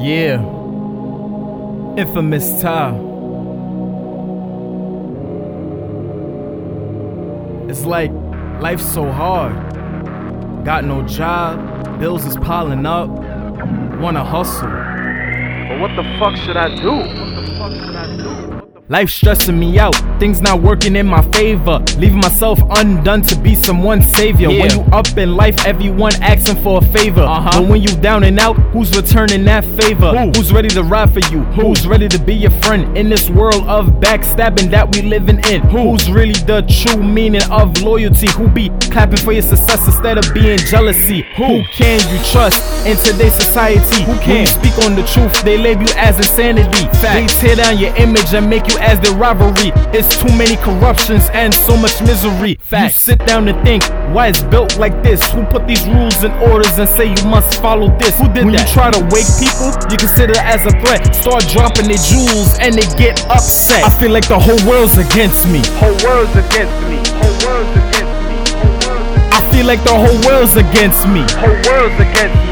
Yeah. Infamous Ty. It's like life's so hard. Got no job, bills is piling up. Wanna hustle. But what the fuck should I do? What the fuck should I do? Life stressing me out, things not working in my favor. Leaving myself undone to be someone's savior. Yeah. When you up in life, everyone asking for a favor. Uh-huh. But when you down and out, who's returning that favor? Who? Who's ready to ride for you? Who's ready to be your friend in this world of backstabbing that we living in? Who's really the true meaning of loyalty? Who be clapping for your success instead of being jealousy? Who can you trust in today's society? Who can speak on the truth? They label you as insanity. They tear down your image and make you as their rivalry. It's too many corruptions and so much misery. You sit down and think, why it's built like this? Who put these rules and orders and say you must follow this? Who did when you try to wake people, you consider it as a threat. Start dropping their jewels and they get upset. I feel like the whole world's against me. Whole world's against me. Whole world's against me. Whole world's against me. I feel like the whole world's against me. Whole world's against me.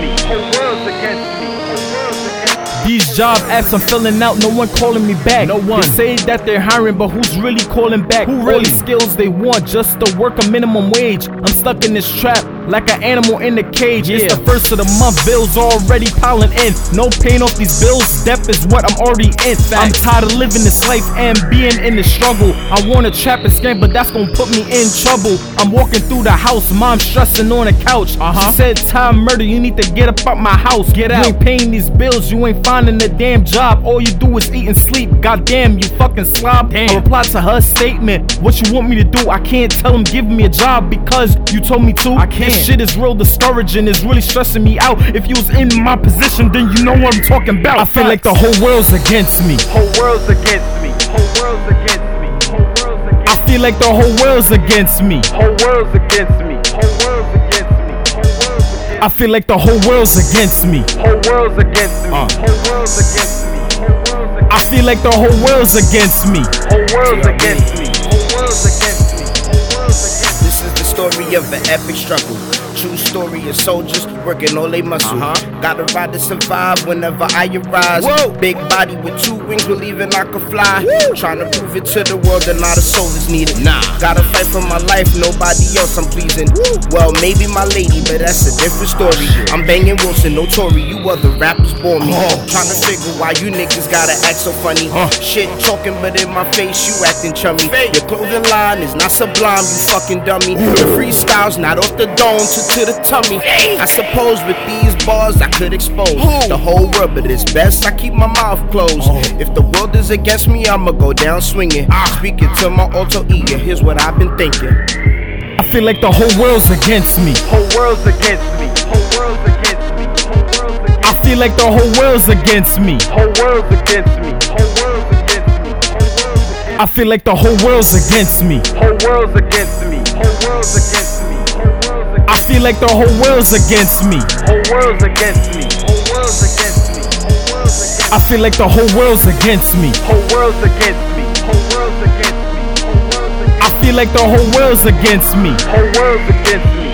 These job apps I'm filling out, no one calling me back. No one. They say that they're hiring, but who's really calling back? Who really skills they want just to work a minimum wage? I'm stuck in this trap like an animal in a cage. It's the first of the month, bills already piling in. No paying off these bills, debt is what I'm already in. I'm tired of living this life and being in the struggle. I wanna trap and scam, but that's gonna put me in trouble. I'm walking through the house, mom stressing on the couch. Uh-huh. She said, Time murder, you need to get up out my house. Get out. You ain't paying these bills, you ain't finding a damn job. All you do is eat and sleep. Goddamn, you fucking slob. I reply to her statement. What you want me to do? I can't tell him give me a job because you told me to. I can't. Shit is real discouraging. It's really stressing me out. If you was in my position, then you know what I'm talking about. I feel like the whole world's against me. Whole world's against me. Whole world's against me. Whole world's against me. I feel like the whole world's against me. Whole world's against me. Whole world's against me. Whole world's against I feel like the whole world's against me. Whole world's against me. Uh. Whole world's against me. Whole world's against I feel like the whole world's against me. Whole world's against me. Whole world's against me. Story of an epic struggle. True story of soldiers working all they muscle. Gotta ride to survive whenever I arise. Whoa. Big body with two wings, believing I could fly. Trying to prove it to the world that not a soul is needed. Nah, gotta fight for my life, nobody else I'm pleasing. Well, maybe my lady, but that's a different story. I'm banging Wilson, no Tory, you other rappers bore me. Trying to figure why you niggas gotta act so funny. Shit talking, but in my face, you acting chummy. Your clothing line is not sublime, you fucking dummy. The freestyle's not off the dome to, to the tummy. I suppose with these bars, I could expose the whole world, but it's best I keep my mouth closed. If the world is against me, I'ma go down swinging. Speaking to my alter ego, here's what I've been thinking. I feel like the whole world's against me. Whole world's against me. Whole world's against me. Whole world's against me. I feel like the whole world's against me. Whole world's against me. Whole world's against me. Whole world's against me. I feel like the whole world's against me. Whole world's against me. Whole world's against me. Feel like the whole world's against me. Whole world's against me. Whole world's against me. Whole world's against me. I feel like the whole world's against me. Whole world's against me. Whole world's against me. Whole world's against I feel like the whole world's against me. Whole world's against me.